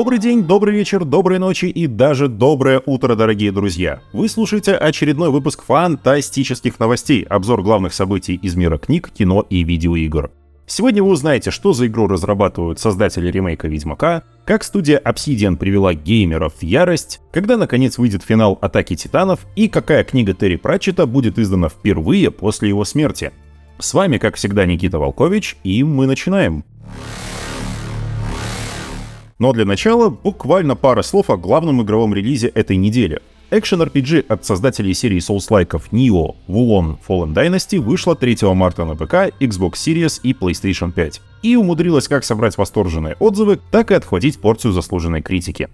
Добрый день, добрый вечер, доброй ночи и даже доброе утро, дорогие друзья! Вы слушаете очередной выпуск фантастических новостей, обзор главных событий из мира книг, кино и видеоигр. Сегодня вы узнаете, что за игру разрабатывают создатели ремейка Ведьмака, как студия Obsidian привела геймеров в ярость, когда наконец выйдет финал Атаки Титанов и какая книга Терри Пратчета будет издана впервые после его смерти. С вами, как всегда, Никита Волкович, и мы начинаем. Но для начала буквально пара слов о главном игровом релизе этой недели. Экшен RPG от создателей серии Souls-лайков Nioh, Wulong Fallen Dynasty вышла 3 марта на ПК, Xbox Series и PlayStation 5. И умудрилась как собрать восторженные отзывы, так и отхватить порцию заслуженной критики.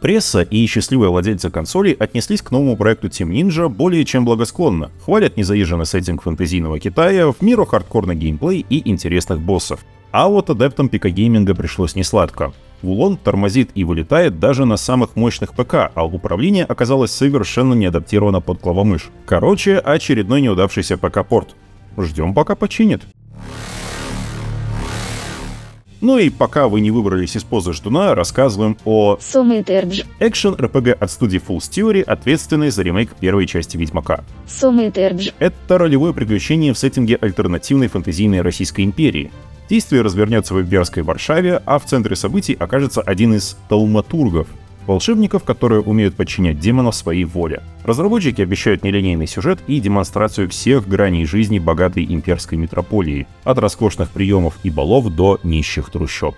Пресса и счастливые владельцы консолей отнеслись к новому проекту Team Ninja более чем благосклонно, хвалят незаезженный сеттинг фэнтезийного Китая, в миру хардкорный геймплей и интересных боссов. А вот адептам пикагейминга пришлось несладко. Вулон тормозит и вылетает даже на самых мощных ПК, а управление оказалось совершенно не адаптировано под клавомышь. Короче, очередной неудавшийся ПК-порт. Ждем пока починит. Ну и пока вы не выбрались из позы ждуна, рассказываем о Сумитердж. экшен RPG от студии Full Theory, ответственной за ремейк первой части Ведьмака. Сумитердж. Это ролевое приключение в сеттинге альтернативной фэнтезийной Российской империи. Действие развернется в имперской Варшаве, а в центре событий окажется один из тауматургов, волшебников, которые умеют подчинять демонов своей воле. Разработчики обещают нелинейный сюжет и демонстрацию всех граней жизни богатой имперской метрополии, от роскошных приемов и балов до нищих трущоб.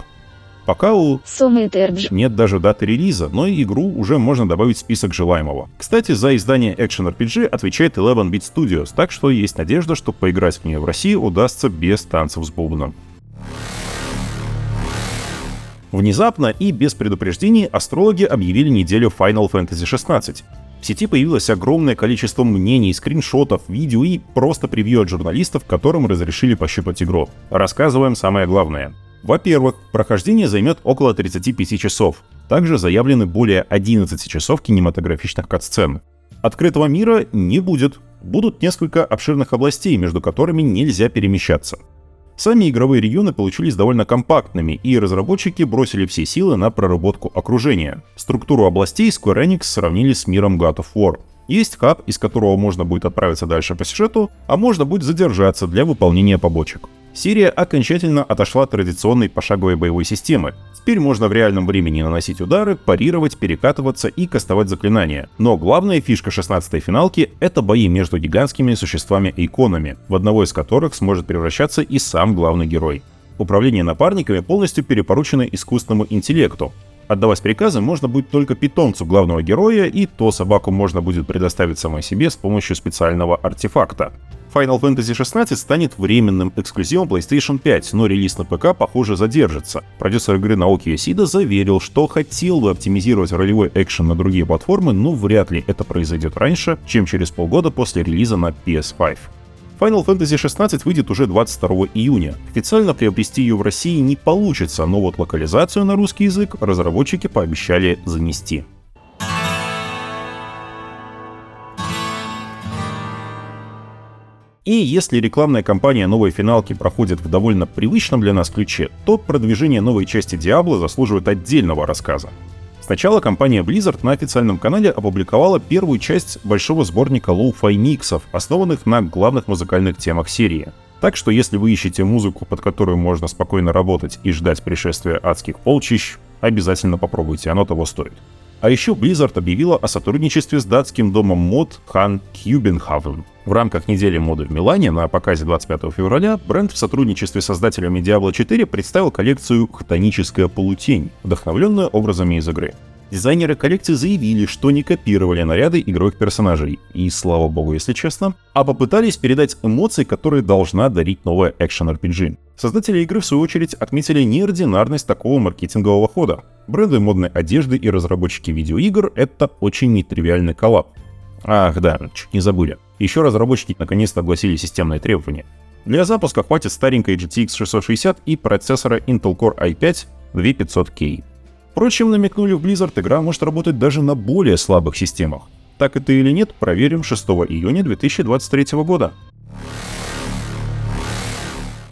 Пока у нет даже даты релиза, но игру уже можно добавить в список желаемого. Кстати, за издание Action RPG отвечает 11-bit Studios, так что есть надежда, что поиграть в нее в России удастся без танцев с бубном. Внезапно и без предупреждений астрологи объявили неделю Final Fantasy XVI. В сети появилось огромное количество мнений, скриншотов, видео и просто превью от журналистов, которым разрешили пощупать игру. Рассказываем самое главное. Во-первых, прохождение займет около 35 часов. Также заявлены более 11 часов кинематографичных катсцен. Открытого мира не будет. Будут несколько обширных областей, между которыми нельзя перемещаться. Сами игровые регионы получились довольно компактными, и разработчики бросили все силы на проработку окружения. Структуру областей Square Enix сравнили с миром God of War. Есть хаб, из которого можно будет отправиться дальше по сюжету, а можно будет задержаться для выполнения побочек. Серия окончательно отошла от традиционной пошаговой боевой системы. Теперь можно в реальном времени наносить удары, парировать, перекатываться и кастовать заклинания. Но главная фишка 16-й финалки — это бои между гигантскими существами-иконами, в одного из которых сможет превращаться и сам главный герой. Управление напарниками полностью перепоручено искусственному интеллекту. Отдавать приказы можно будет только питомцу главного героя, и то собаку можно будет предоставить самой себе с помощью специального артефакта. Final Fantasy XVI станет временным эксклюзивом PlayStation 5, но релиз на ПК, похоже, задержится. Продюсер игры Наоки Йосида заверил, что хотел бы оптимизировать ролевой экшен на другие платформы, но вряд ли это произойдет раньше, чем через полгода после релиза на PS5. Final Fantasy XVI выйдет уже 22 июня. Официально приобрести ее в России не получится, но вот локализацию на русский язык разработчики пообещали занести. И если рекламная кампания новой финалки проходит в довольно привычном для нас ключе, то продвижение новой части Diablo заслуживает отдельного рассказа. Сначала компания Blizzard на официальном канале опубликовала первую часть большого сборника lo-fi миксов, основанных на главных музыкальных темах серии. Так что если вы ищете музыку, под которую можно спокойно работать и ждать пришествия адских полчищ, обязательно попробуйте, оно того стоит. А еще Blizzard объявила о сотрудничестве с датским домом мод Han Кюбенхавен. В рамках недели моды в Милане на показе 25 февраля бренд в сотрудничестве с создателями Diablo 4 представил коллекцию «Хтоническая полутень», вдохновленную образами из игры. Дизайнеры коллекции заявили, что не копировали наряды игровых персонажей, и слава богу, если честно, а попытались передать эмоции, которые должна дарить новая экшен-RPG. Создатели игры, в свою очередь, отметили неординарность такого маркетингового хода. Бренды модной одежды и разработчики видеоигр — это очень нетривиальный коллаб. Ах да, чуть не забыли. Еще разработчики наконец-то огласили системные требования. Для запуска хватит старенькой GTX 660 и процессора Intel Core i5 2500K. Впрочем, намекнули в Blizzard, игра может работать даже на более слабых системах. Так это или нет, проверим 6 июня 2023 года.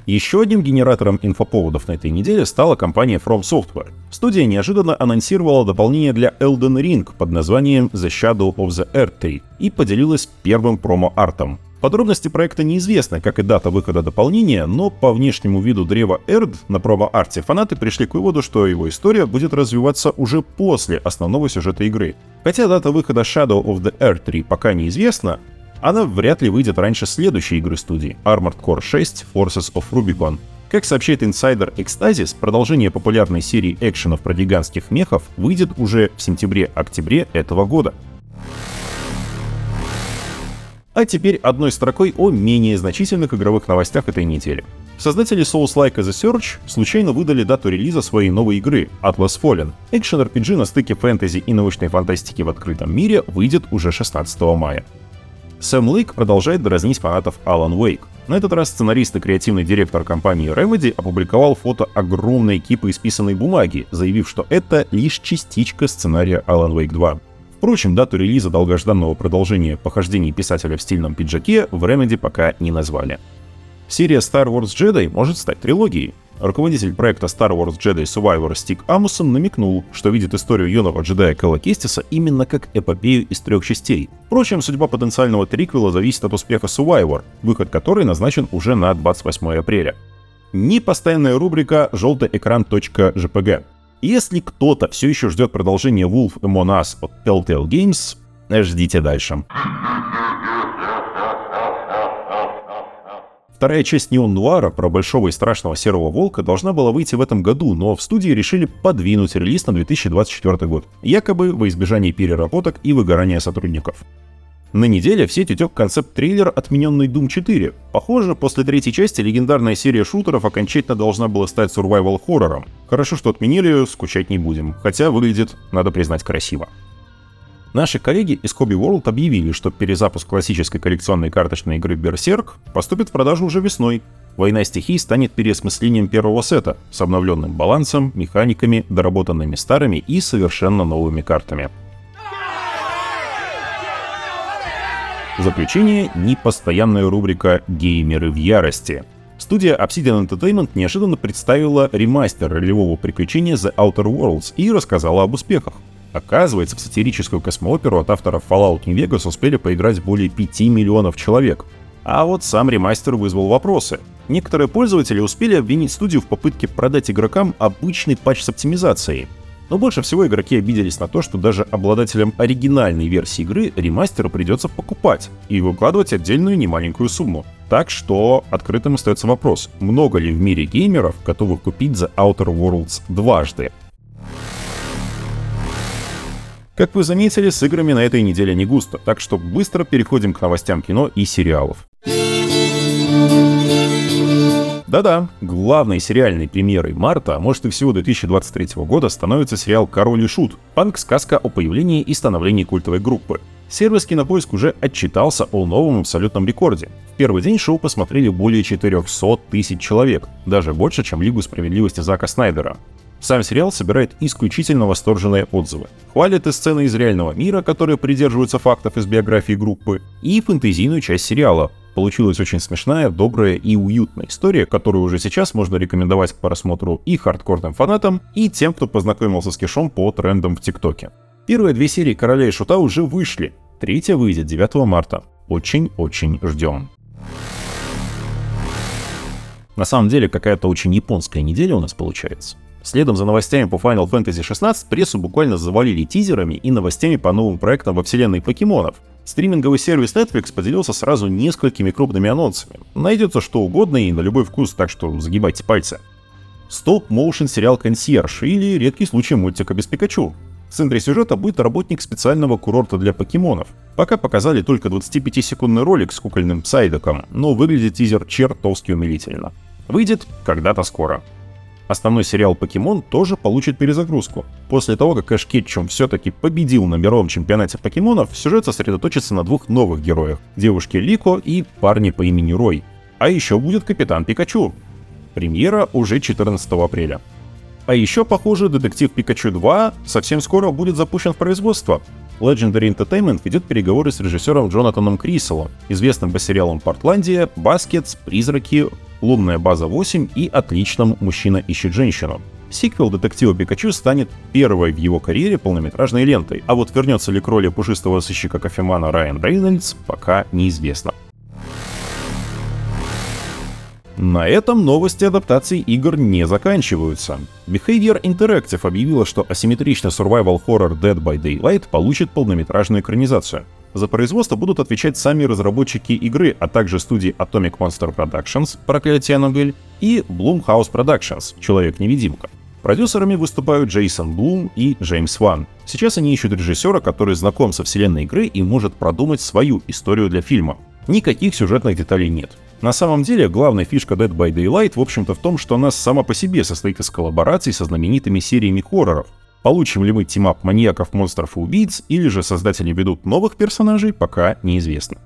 Еще одним генератором инфоповодов на этой неделе стала компания From Software. Студия неожиданно анонсировала дополнение для Elden Ring под названием The Shadow of the Earth Tree и поделилась первым промо-артом. Подробности проекта неизвестны, как и дата выхода дополнения, но по внешнему виду древа Эрд на промо-арте фанаты пришли к выводу, что его история будет развиваться уже после основного сюжета игры. Хотя дата выхода Shadow of the Earth 3 пока неизвестна, она вряд ли выйдет раньше следующей игры студии Armored Core 6 Forces of Rubicon. Как сообщает инсайдер Ecstasis, продолжение популярной серии экшенов про гигантских мехов выйдет уже в сентябре-октябре этого года. А теперь одной строкой о менее значительных игровых новостях этой недели. Создатели Souls-like The Search случайно выдали дату релиза своей новой игры Atlas Fallen. Экшен RPG на стыке фэнтези и научной фантастики в открытом мире выйдет уже 16 мая. Сэм Лейк продолжает дразнить фанатов Alan Wake. На этот раз сценарист и креативный директор компании Remedy опубликовал фото огромной кипы исписанной бумаги, заявив, что это лишь частичка сценария Alan Wake 2. Впрочем, дату релиза долгожданного продолжения похождений писателя в стильном пиджаке в Remedy пока не назвали. Серия Star Wars Jedi может стать трилогией. Руководитель проекта Star Wars Jedi Survivor Стик Амусон намекнул, что видит историю юного джедая Кэлла Кестиса именно как эпопею из трех частей. Впрочем, судьба потенциального триквела зависит от успеха Survivor, выход которой назначен уже на 28 апреля. Непостоянная рубрика «Желтый экран.jpg». Если кто-то все еще ждет продолжения Wolf Among Us от Telltale Games, ждите дальше. Вторая часть Неон Нуара про большого и страшного серого волка должна была выйти в этом году, но в студии решили подвинуть релиз на 2024 год, якобы во избежание переработок и выгорания сотрудников. На неделе в сеть утек концепт-трейлер отмененный Doom 4. Похоже, после третьей части легендарная серия шутеров окончательно должна была стать survival-хоррором. Хорошо, что отменили ее, скучать не будем. Хотя выглядит, надо признать, красиво. Наши коллеги из Hobby World объявили, что перезапуск классической коллекционной карточной игры Berserk поступит в продажу уже весной. Война стихий станет переосмыслением первого сета с обновленным балансом, механиками, доработанными старыми и совершенно новыми картами. В заключение, непостоянная рубрика «Геймеры в ярости». Студия Obsidian Entertainment неожиданно представила ремастер ролевого приключения The Outer Worlds и рассказала об успехах. Оказывается, в сатирическую космооперу от авторов Fallout New Vegas успели поиграть более 5 миллионов человек. А вот сам ремастер вызвал вопросы. Некоторые пользователи успели обвинить студию в попытке продать игрокам обычный патч с оптимизацией. Но больше всего игроки обиделись на то, что даже обладателям оригинальной версии игры ремастеру придется покупать и выкладывать отдельную немаленькую сумму. Так что открытым остается вопрос, много ли в мире геймеров готовы купить The Outer Worlds дважды? Как вы заметили, с играми на этой неделе не густо, так что быстро переходим к новостям кино и сериалов. Да-да, главной сериальной премьерой марта, а может и всего 2023 года, становится сериал «Король и Шут» — панк-сказка о появлении и становлении культовой группы. Сервис Кинопоиск уже отчитался о новом абсолютном рекорде. В первый день шоу посмотрели более 400 тысяч человек, даже больше, чем Лигу справедливости Зака Снайдера. Сам сериал собирает исключительно восторженные отзывы. Хвалят и сцены из реального мира, которые придерживаются фактов из биографии группы, и фэнтезийную часть сериала. Получилась очень смешная, добрая и уютная история, которую уже сейчас можно рекомендовать к просмотру и хардкорным фанатам, и тем, кто познакомился с кешом по трендам в ТикТоке. Первые две серии «Короля и Шута» уже вышли, третья выйдет 9 марта. Очень-очень ждем. На самом деле какая-то очень японская неделя у нас получается. Следом за новостями по Final Fantasy XVI прессу буквально завалили тизерами и новостями по новым проектам во вселенной покемонов. Стриминговый сервис Netflix поделился сразу несколькими крупными анонсами. Найдется что угодно и на любой вкус, так что загибайте пальцы. Стоп-моушен сериал «Консьерж» или редкий случай мультика без Пикачу. В центре сюжета будет работник специального курорта для покемонов. Пока показали только 25-секундный ролик с кукольным Псайдоком, но выглядит тизер чертовски умилительно. Выйдет когда-то скоро. Основной сериал «Покемон» тоже получит перезагрузку. После того, как Эш Кетчум все-таки победил на мировом чемпионате покемонов, сюжет сосредоточится на двух новых героях — девушке Лико и парне по имени Рой. А еще будет Капитан Пикачу. Премьера уже 14 апреля. А еще, похоже, Детектив Пикачу 2 совсем скоро будет запущен в производство. Legendary Entertainment ведет переговоры с режиссером Джонатаном Криселом, известным по сериалам «Портландия», «Баскетс», «Призраки», «Лунная база 8» и отличном «Мужчина ищет женщину». Сиквел детектива Пикачу станет первой в его карьере полнометражной лентой, а вот вернется ли к роли пушистого сыщика кофемана Райан Рейнольдс, пока неизвестно. На этом новости адаптаций игр не заканчиваются. Behavior Interactive объявила, что асимметричный survival horror Dead by Daylight получит полнометражную экранизацию. За производство будут отвечать сами разработчики игры, а также студии Atomic Monster Productions «Проклятие Аннабель» и Bloomhouse Productions «Человек-невидимка». Продюсерами выступают Джейсон Блум и Джеймс Ван. Сейчас они ищут режиссера, который знаком со вселенной игры и может продумать свою историю для фильма. Никаких сюжетных деталей нет. На самом деле, главная фишка Dead by Daylight, в общем-то, в том, что она сама по себе состоит из коллабораций со знаменитыми сериями хорроров. Получим ли мы team-up маньяков, монстров и убийц, или же создатели введут новых персонажей, пока неизвестно.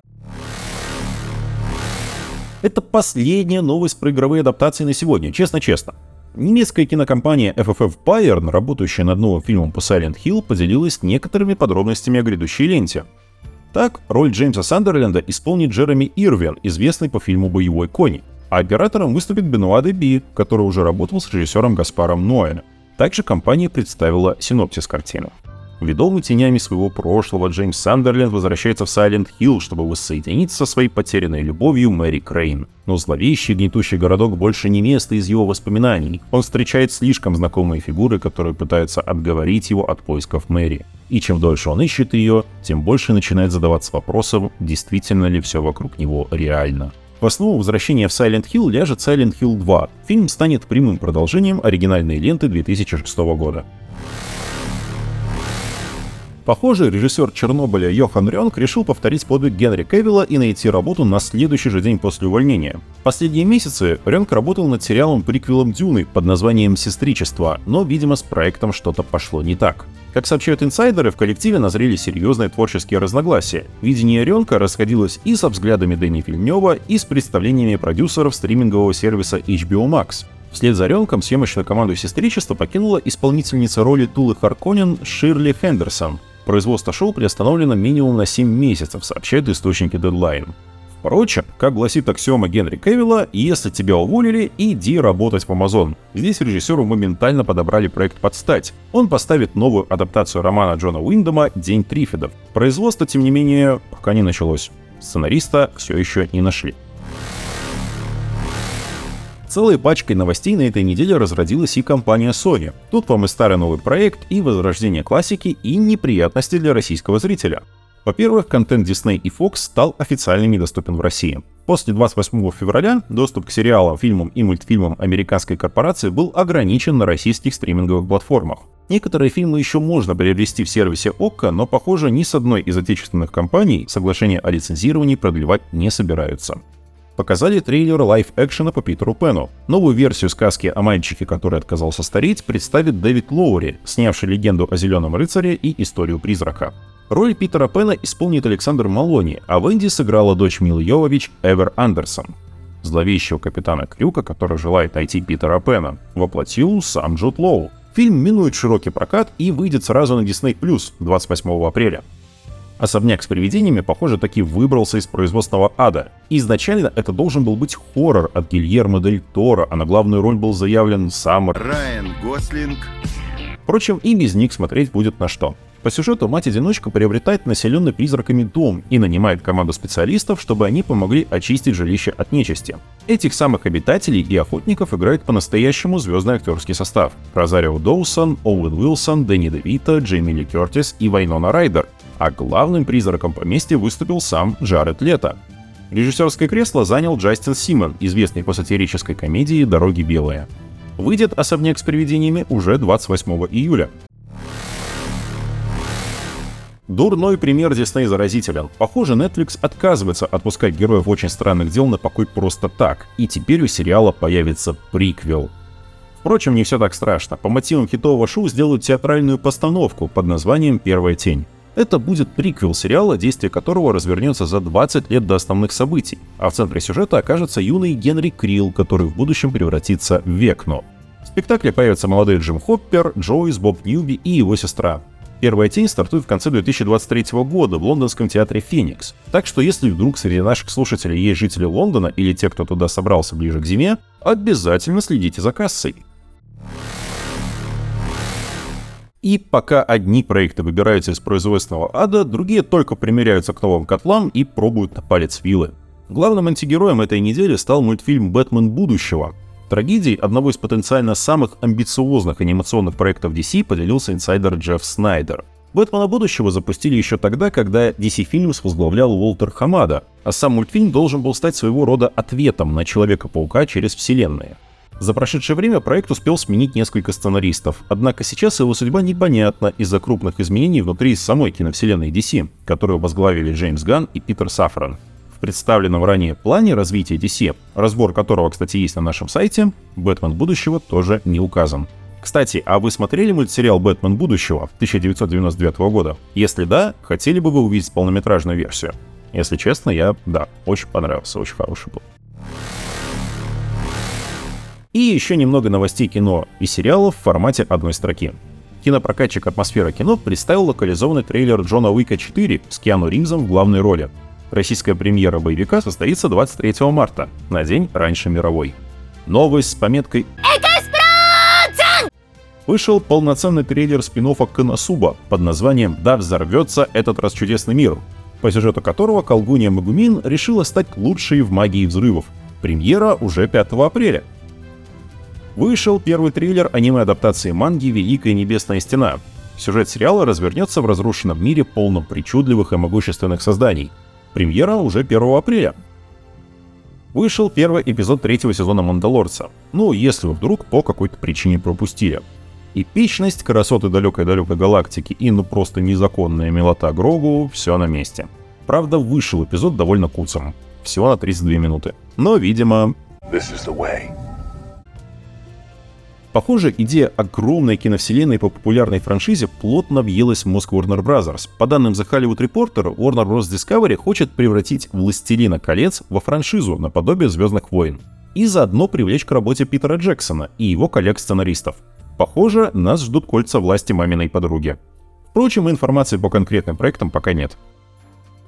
Это последняя новость про игровые адаптации на сегодня, честно-честно. Немецкая кинокомпания FFF Bayern, работающая над новым фильмом по Silent Hill, поделилась некоторыми подробностями о грядущей ленте. Так, роль Джеймса Сандерленда исполнит Джереми Ирвин, известный по фильму «Боевой конь», а оператором выступит Бенуа Деби, который уже работал с режиссером Гаспаром Ноэ. Также компания представила синопсис картины. Ведомый тенями своего прошлого, Джеймс Сандерленд возвращается в Silent Hill, чтобы воссоединиться со своей потерянной любовью Мэри Крейн. Но зловещий гнетущий городок больше не место из его воспоминаний. Он встречает слишком знакомые фигуры, которые пытаются отговорить его от поисков Мэри. И чем дольше он ищет ее, тем больше начинает задаваться вопросом, действительно ли все вокруг него реально. В основу возвращения в Silent Hill ляжет Silent Hill 2. Фильм станет прямым продолжением оригинальной ленты 2006 года. Похоже, режиссер Чернобыля Йохан Рёнг решил повторить подвиг Генри Кевилла и найти работу на следующий же день после увольнения. Последние месяцы Рёнг работал над сериалом-приквелом Дюны под названием «Сестричество», но, видимо, с проектом что-то пошло не так. Как сообщают инсайдеры, в коллективе назрели серьезные творческие разногласия. Видение Рёнка расходилось и со взглядами Дэни Фильнева, и с представлениями продюсеров стримингового сервиса HBO Max. Вслед за Рёнком съемочную команду «Сестричества» покинула исполнительница роли Тулы Харконен Ширли Хендерсон, Производство шоу приостановлено минимум на 7 месяцев, сообщают источники Deadline. Впрочем, как гласит аксиома Генри Кевилла, если тебя уволили, иди работать в Amazon. Здесь режиссеру моментально подобрали проект под стать. Он поставит новую адаптацию романа Джона Уиндома «День Трифидов». Производство, тем не менее, пока не началось. Сценариста все еще не нашли. Целой пачкой новостей на этой неделе разродилась и компания Sony. Тут вам и старый новый проект, и возрождение классики, и неприятности для российского зрителя. Во-первых, контент Disney и Fox стал официально недоступен в России. После 28 февраля доступ к сериалам, фильмам и мультфильмам американской корпорации был ограничен на российских стриминговых платформах. Некоторые фильмы еще можно приобрести в сервисе Okko, но, похоже, ни с одной из отечественных компаний соглашение о лицензировании продлевать не собираются показали трейлер лайв-экшена по Питеру Пену. Новую версию сказки о мальчике, который отказался стареть, представит Дэвид Лоури, снявший легенду о Зеленом рыцаре и историю призрака. Роль Питера Пена исполнит Александр Малони, а Венди сыграла дочь Милы Йовович Эвер Андерсон. Зловещего капитана Крюка, который желает найти Питера Пена, воплотил сам Джуд Лоу. Фильм минует широкий прокат и выйдет сразу на Disney Plus 28 апреля. Особняк с привидениями, похоже, таки выбрался из производственного ада. Изначально это должен был быть хоррор от Гильермо Дель Торо, а на главную роль был заявлен сам Райан Гослинг. Впрочем, и без них смотреть будет на что. По сюжету мать-одиночка приобретает населенный призраками дом и нанимает команду специалистов, чтобы они помогли очистить жилище от нечисти. Этих самых обитателей и охотников играет по-настоящему звездный актерский состав. Розарио Доусон, Оуэн Уилсон, Дэнни Девита, Джейми Ли Кертис и Вайнона Райдер а главным призраком поместья выступил сам Джаред Лето. Режиссерское кресло занял Джастин Симон, известный по сатирической комедии «Дороги белые». Выйдет «Особняк с привидениями» уже 28 июля. Дурной пример Дисней заразителен. Похоже, Netflix отказывается отпускать героев очень странных дел на покой просто так, и теперь у сериала появится приквел. Впрочем, не все так страшно. По мотивам хитового шоу сделают театральную постановку под названием «Первая тень». Это будет приквел сериала, действие которого развернется за 20 лет до основных событий, а в центре сюжета окажется юный Генри Крилл, который в будущем превратится в Векно. В спектакле появятся молодой Джим Хоппер, Джойс, Боб Ньюби и его сестра. Первая тень стартует в конце 2023 года в лондонском театре «Феникс». Так что если вдруг среди наших слушателей есть жители Лондона или те, кто туда собрался ближе к зиме, обязательно следите за кассой. И пока одни проекты выбираются из производственного ада, другие только примеряются к новым котлам и пробуют на палец вилы. Главным антигероем этой недели стал мультфильм «Бэтмен будущего», Трагедией одного из потенциально самых амбициозных анимационных проектов DC поделился инсайдер Джефф Снайдер. «Бэтмена будущего» запустили еще тогда, когда DC Films возглавлял Уолтер Хамада, а сам мультфильм должен был стать своего рода ответом на Человека-паука через вселенные. За прошедшее время проект успел сменить несколько сценаристов, однако сейчас его судьба непонятна из-за крупных изменений внутри самой киновселенной DC, которую возглавили Джеймс Ганн и Питер Сафран представленном ранее плане развития DC, разбор которого, кстати, есть на нашем сайте, Бэтмен будущего тоже не указан. Кстати, а вы смотрели мультсериал «Бэтмен будущего» 1999 года? Если да, хотели бы вы увидеть полнометражную версию? Если честно, я, да, очень понравился, очень хороший был. И еще немного новостей кино и сериалов в формате одной строки. Кинопрокатчик «Атмосфера кино» представил локализованный трейлер Джона Уика 4 с Киану Римзом в главной роли. Российская премьера боевика состоится 23 марта, на день раньше мировой. Новость с пометкой Вышел полноценный трейлер спин Коносуба под названием «Да взорвется этот раз чудесный мир», по сюжету которого Колгуния Магумин решила стать лучшей в магии взрывов. Премьера уже 5 апреля. Вышел первый трейлер аниме-адаптации манги «Великая небесная стена». Сюжет сериала развернется в разрушенном мире, полном причудливых и могущественных созданий — Премьера уже 1 апреля. Вышел первый эпизод третьего сезона «Мандалорца». Ну, если вы вдруг по какой-то причине пропустили. Эпичность, красоты далекой-далекой галактики и ну просто незаконная милота Грогу — все на месте. Правда, вышел эпизод довольно куцом. Всего на 32 минуты. Но, видимо... This is the way. Похоже, идея огромной киновселенной по популярной франшизе плотно въелась в мозг Warner Bros. По данным The Hollywood Reporter, Warner Bros. Discovery хочет превратить «Властелина колец» во франшизу наподобие «Звездных войн» и заодно привлечь к работе Питера Джексона и его коллег-сценаристов. Похоже, нас ждут кольца власти маминой подруги. Впрочем, информации по конкретным проектам пока нет.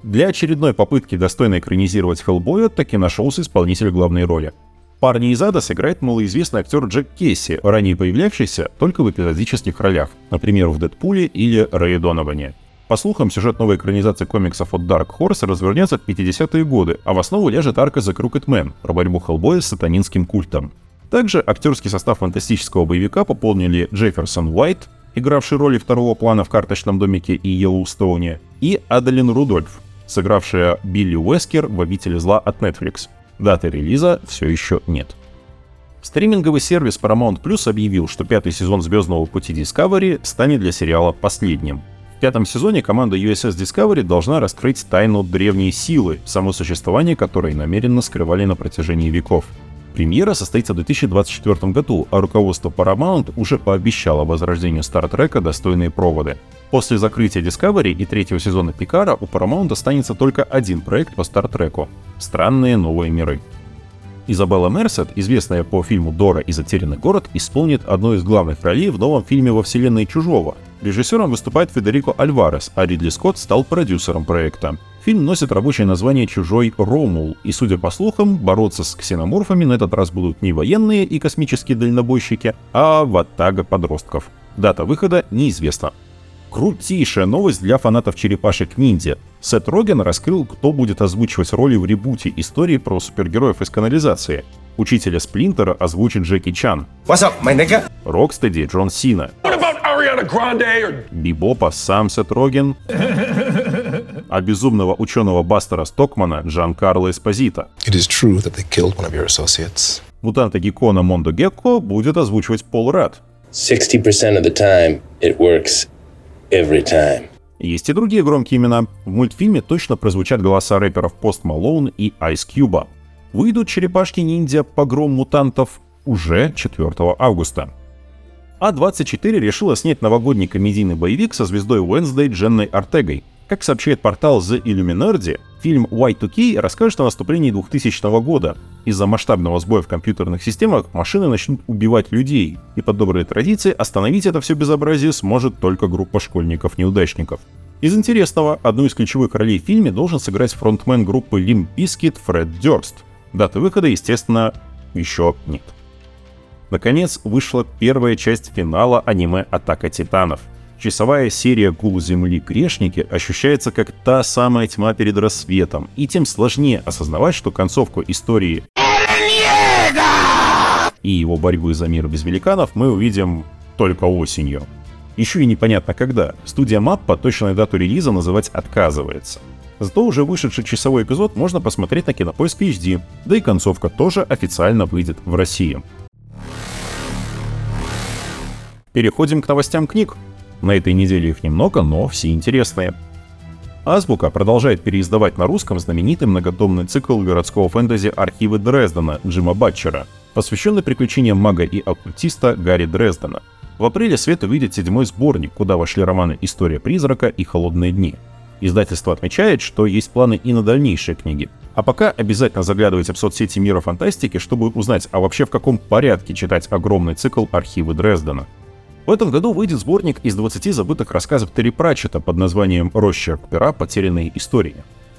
Для очередной попытки достойно экранизировать Хеллбоя таки нашелся исполнитель главной роли — Парня из ада сыграет малоизвестный актер Джек Кесси, ранее появлявшийся только в эпизодических ролях, например, в «Дэдпуле» или «Рэе Доноване». По слухам, сюжет новой экранизации комиксов от Dark Horse развернется в 50-е годы, а в основу ляжет арка The Crooked Man про борьбу Хеллбоя с сатанинским культом. Также актерский состав фантастического боевика пополнили Джефферсон Уайт, игравший роли второго плана в «Карточном домике» и «Йеллоустоуне», и Адалин Рудольф, сыгравшая Билли Уэскер в «Обители зла» от Netflix. Даты релиза все еще нет. Стриминговый сервис Paramount Plus объявил, что пятый сезон «Звездного пути Discovery» станет для сериала последним. В пятом сезоне команда USS Discovery должна раскрыть тайну древней силы, само существование которой намеренно скрывали на протяжении веков. Премьера состоится в 2024 году, а руководство Paramount уже пообещало возрождению Стартрека достойные проводы. После закрытия Discovery и третьего сезона Пикара у Paramount останется только один проект по Стартреку — «Странные новые миры». Изабелла Мерсет, известная по фильму «Дора и затерянный город», исполнит одну из главных ролей в новом фильме во вселенной «Чужого». Режиссером выступает Федерико Альварес, а Ридли Скотт стал продюсером проекта. Фильм носит рабочее название «Чужой Ромул», и, судя по слухам, бороться с ксеноморфами на этот раз будут не военные и космические дальнобойщики, а ватага подростков. Дата выхода неизвестна. Крутейшая новость для фанатов черепашек ниндзя. Сет Роген раскрыл, кто будет озвучивать роли в ребуте истории про супергероев из канализации. Учителя Сплинтера озвучит Джеки Чан. What's up, my nigga? Рокстеди Джон Сина. Бибопа сам Сет Роген. а безумного ученого Бастера Стокмана Джан Карло Эспозита. Мутанта Геккона Мондо Гекко будет озвучивать Пол Рад. 60% of the time it works every time. Есть и другие громкие имена. В мультфильме точно прозвучат голоса рэперов Post Malone и Ice Cube. Выйдут черепашки-ниндзя «Погром мутантов» уже 4 августа. А24 решила снять новогодний комедийный боевик со звездой Wednesday Дженной Артегой. Как сообщает портал The Illuminati, фильм Y2K расскажет о наступлении 2000 года. Из-за масштабного сбоя в компьютерных системах машины начнут убивать людей, и по доброй традиции остановить это все безобразие сможет только группа школьников-неудачников. Из интересного, одну из ключевых ролей в фильме должен сыграть фронтмен группы Limp Bizkit Фред Дёрст. Даты выхода, естественно, еще нет. Наконец, вышла первая часть финала аниме «Атака титанов». Часовая серия «Гул Земли. Грешники» ощущается как та самая тьма перед рассветом, и тем сложнее осознавать, что концовку истории и его борьбу за мир без великанов мы увидим только осенью. Еще и непонятно когда. Студия Маппа точную дату релиза называть отказывается. Зато уже вышедший часовой эпизод можно посмотреть на Кинопоиск HD, да и концовка тоже официально выйдет в России. Переходим к новостям книг. На этой неделе их немного, но все интересные. Азбука продолжает переиздавать на русском знаменитый многотомный цикл городского фэнтези «Архивы Дрездена» Джима Батчера, посвященный приключениям мага и оккультиста Гарри Дрездена. В апреле свет увидит седьмой сборник, куда вошли романы «История призрака» и «Холодные дни». Издательство отмечает, что есть планы и на дальнейшие книги. А пока обязательно заглядывайте в соцсети мира фантастики, чтобы узнать, а вообще в каком порядке читать огромный цикл «Архивы Дрездена». В этом году выйдет сборник из 20 забытых рассказов Терри Пратчета под названием «Росчерк пера. Потерянные истории».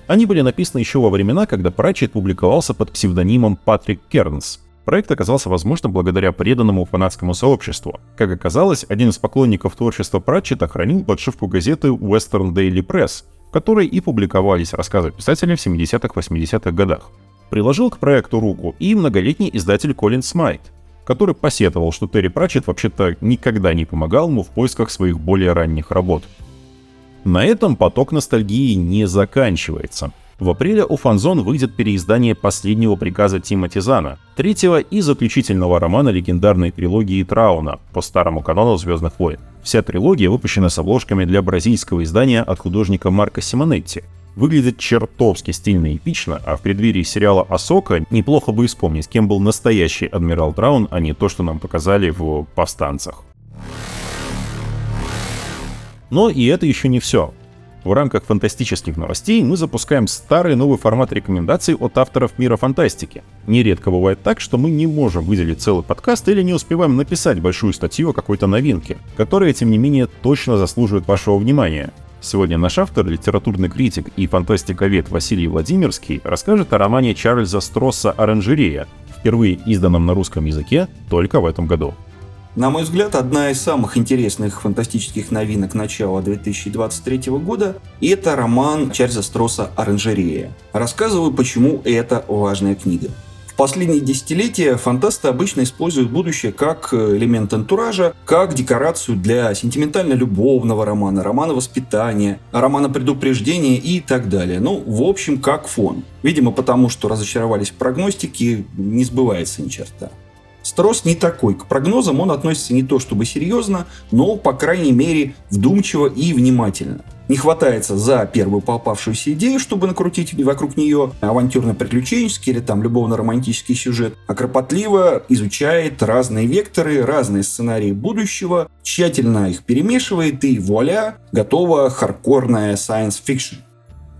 Они были написаны еще во времена, когда Пратчет публиковался под псевдонимом Патрик Кернс. Проект оказался возможным благодаря преданному фанатскому сообществу. Как оказалось, один из поклонников творчества Пратчета хранил подшивку газеты Western Daily Press, в которой и публиковались рассказы писателя в 70-80-х годах. Приложил к проекту руку и многолетний издатель Колин Смайт, который посетовал, что Терри Пратчет вообще-то никогда не помогал ему в поисках своих более ранних работ. На этом поток ностальгии не заканчивается. В апреле у Фанзон выйдет переиздание последнего приказа Тима Тизана, третьего и заключительного романа легендарной трилогии Трауна по старому канону «Звездных войн». Вся трилогия выпущена с обложками для бразильского издания от художника Марка Симонетти, выглядит чертовски стильно и эпично, а в преддверии сериала «Асока» неплохо бы вспомнить, кем был настоящий адмирал Траун, а не то, что нам показали в «Повстанцах». Но и это еще не все. В рамках фантастических новостей мы запускаем старый новый формат рекомендаций от авторов мира фантастики. Нередко бывает так, что мы не можем выделить целый подкаст или не успеваем написать большую статью о какой-то новинке, которая, тем не менее, точно заслуживает вашего внимания. Сегодня наш автор, литературный критик и фантастиковед Василий Владимирский расскажет о романе Чарльза Стросса «Оранжерея», впервые изданном на русском языке только в этом году. На мой взгляд, одна из самых интересных фантастических новинок начала 2023 года – это роман Чарльза Стросса «Оранжерея». Рассказываю, почему это важная книга. Последние десятилетия фантасты обычно используют будущее как элемент антуража, как декорацию для сентиментально-любовного романа, романа воспитания, романа предупреждения и так далее. Ну, в общем, как фон. Видимо, потому что разочаровались в прогностике, не сбывается ни черта. Строс не такой. К прогнозам он относится не то чтобы серьезно, но, по крайней мере, вдумчиво и внимательно не хватается за первую попавшуюся идею, чтобы накрутить вокруг нее авантюрно-приключенческий или там любовно-романтический сюжет, а кропотливо изучает разные векторы, разные сценарии будущего, тщательно их перемешивает и вуаля, готова хардкорная science fiction.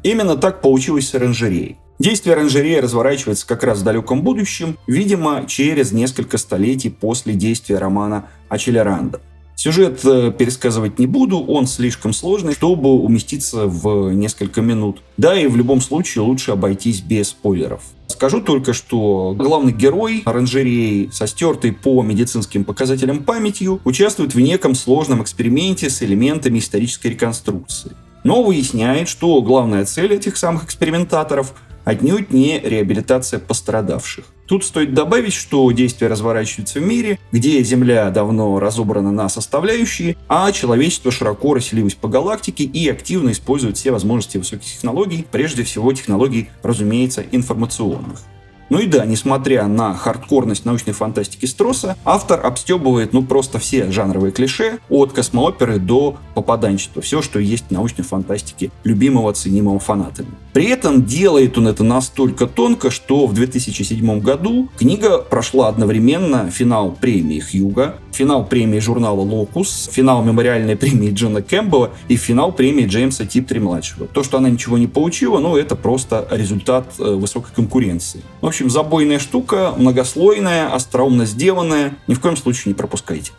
Именно так получилось с оранжереей. Действие оранжереи разворачивается как раз в далеком будущем, видимо, через несколько столетий после действия романа Ачелеранда. Сюжет э, пересказывать не буду, он слишком сложный, чтобы уместиться в несколько минут. Да, и в любом случае лучше обойтись без спойлеров. Скажу только, что главный герой оранжереи, со стертой по медицинским показателям памятью, участвует в неком сложном эксперименте с элементами исторической реконструкции. Но выясняет, что главная цель этих самых экспериментаторов отнюдь не реабилитация пострадавших. Тут стоит добавить, что действие разворачивается в мире, где Земля давно разобрана на составляющие, а человечество широко расселилось по галактике и активно использует все возможности высоких технологий, прежде всего технологий, разумеется, информационных. Ну и да, несмотря на хардкорность научной фантастики Стросса, автор обстебывает ну просто все жанровые клише, от космооперы до попаданчества, все, что есть в научной фантастике, любимого, ценимого фанатами. При этом делает он это настолько тонко, что в 2007 году книга прошла одновременно финал премии Хьюга, финал премии журнала «Локус», финал мемориальной премии Джона Кэмпбелла и финал премии Джеймса Типтри-младшего. То, что она ничего не получила, ну, это просто результат э, высокой конкуренции. В общем, забойная штука, многослойная, остроумно сделанная. Ни в коем случае не пропускайте.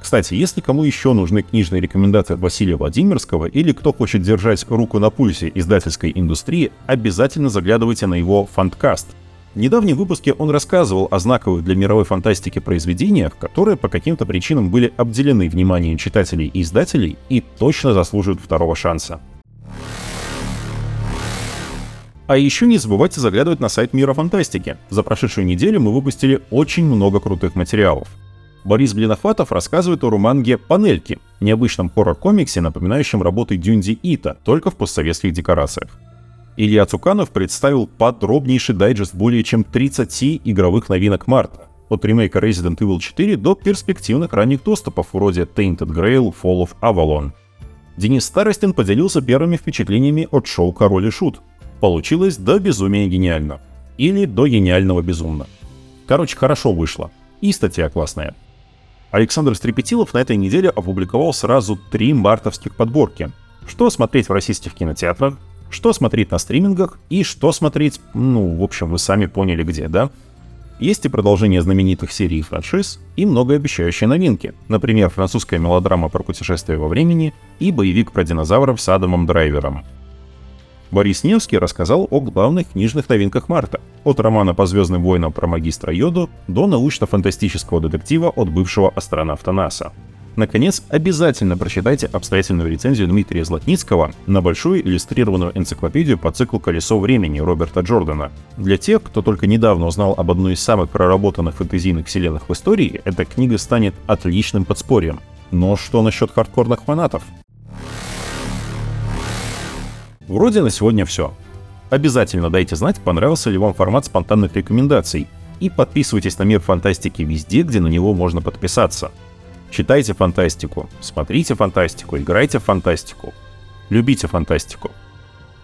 Кстати, если кому еще нужны книжные рекомендации от Василия Владимирского или кто хочет держать руку на пульсе издательской индустрии, обязательно заглядывайте на его фанткаст. В недавнем выпуске он рассказывал о знаковых для мировой фантастики произведениях, которые по каким-то причинам были обделены вниманием читателей и издателей и точно заслуживают второго шанса. А еще не забывайте заглядывать на сайт Мира Фантастики. За прошедшую неделю мы выпустили очень много крутых материалов. Борис Блинофатов рассказывает о руманге «Панельки», необычном хоррор-комиксе, напоминающем работы Дюнди Ита, только в постсоветских декорациях. Илья Цуканов представил подробнейший дайджест более чем 30 игровых новинок марта, от ремейка Resident Evil 4 до перспективных ранних доступов вроде Tainted Grail, Fall of Avalon. Денис Старостин поделился первыми впечатлениями от шоу «Король и Шут». Получилось до безумия гениально. Или до гениального безумно. Короче, хорошо вышло. И статья классная. Александр Стрепетилов на этой неделе опубликовал сразу три мартовских подборки. Что смотреть в российских кинотеатрах, что смотреть на стримингах и что смотреть, ну, в общем, вы сами поняли где, да? Есть и продолжение знаменитых серий и франшиз, и многообещающие новинки. Например, французская мелодрама про путешествие во времени и боевик про динозавров с Адамом Драйвером. Борис Невский рассказал о главных книжных новинках марта, от романа по «Звездным войнам» про магистра Йоду до научно-фантастического детектива от бывшего астронавта НАСА. Наконец, обязательно прочитайте обстоятельную рецензию Дмитрия Златницкого на большую иллюстрированную энциклопедию по циклу «Колесо времени» Роберта Джордана. Для тех, кто только недавно узнал об одной из самых проработанных фэнтезийных вселенных в истории, эта книга станет отличным подспорьем. Но что насчет хардкорных фанатов? Вроде на сегодня все. Обязательно дайте знать, понравился ли вам формат спонтанных рекомендаций, и подписывайтесь на Мир Фантастики везде, где на него можно подписаться – Читайте фантастику, смотрите фантастику, играйте в фантастику, любите фантастику.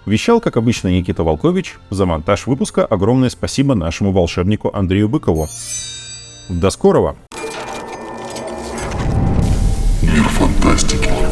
Вещал, как обычно, Никита Волкович. За монтаж выпуска огромное спасибо нашему волшебнику Андрею Быкову. До скорого! Мир фантастики.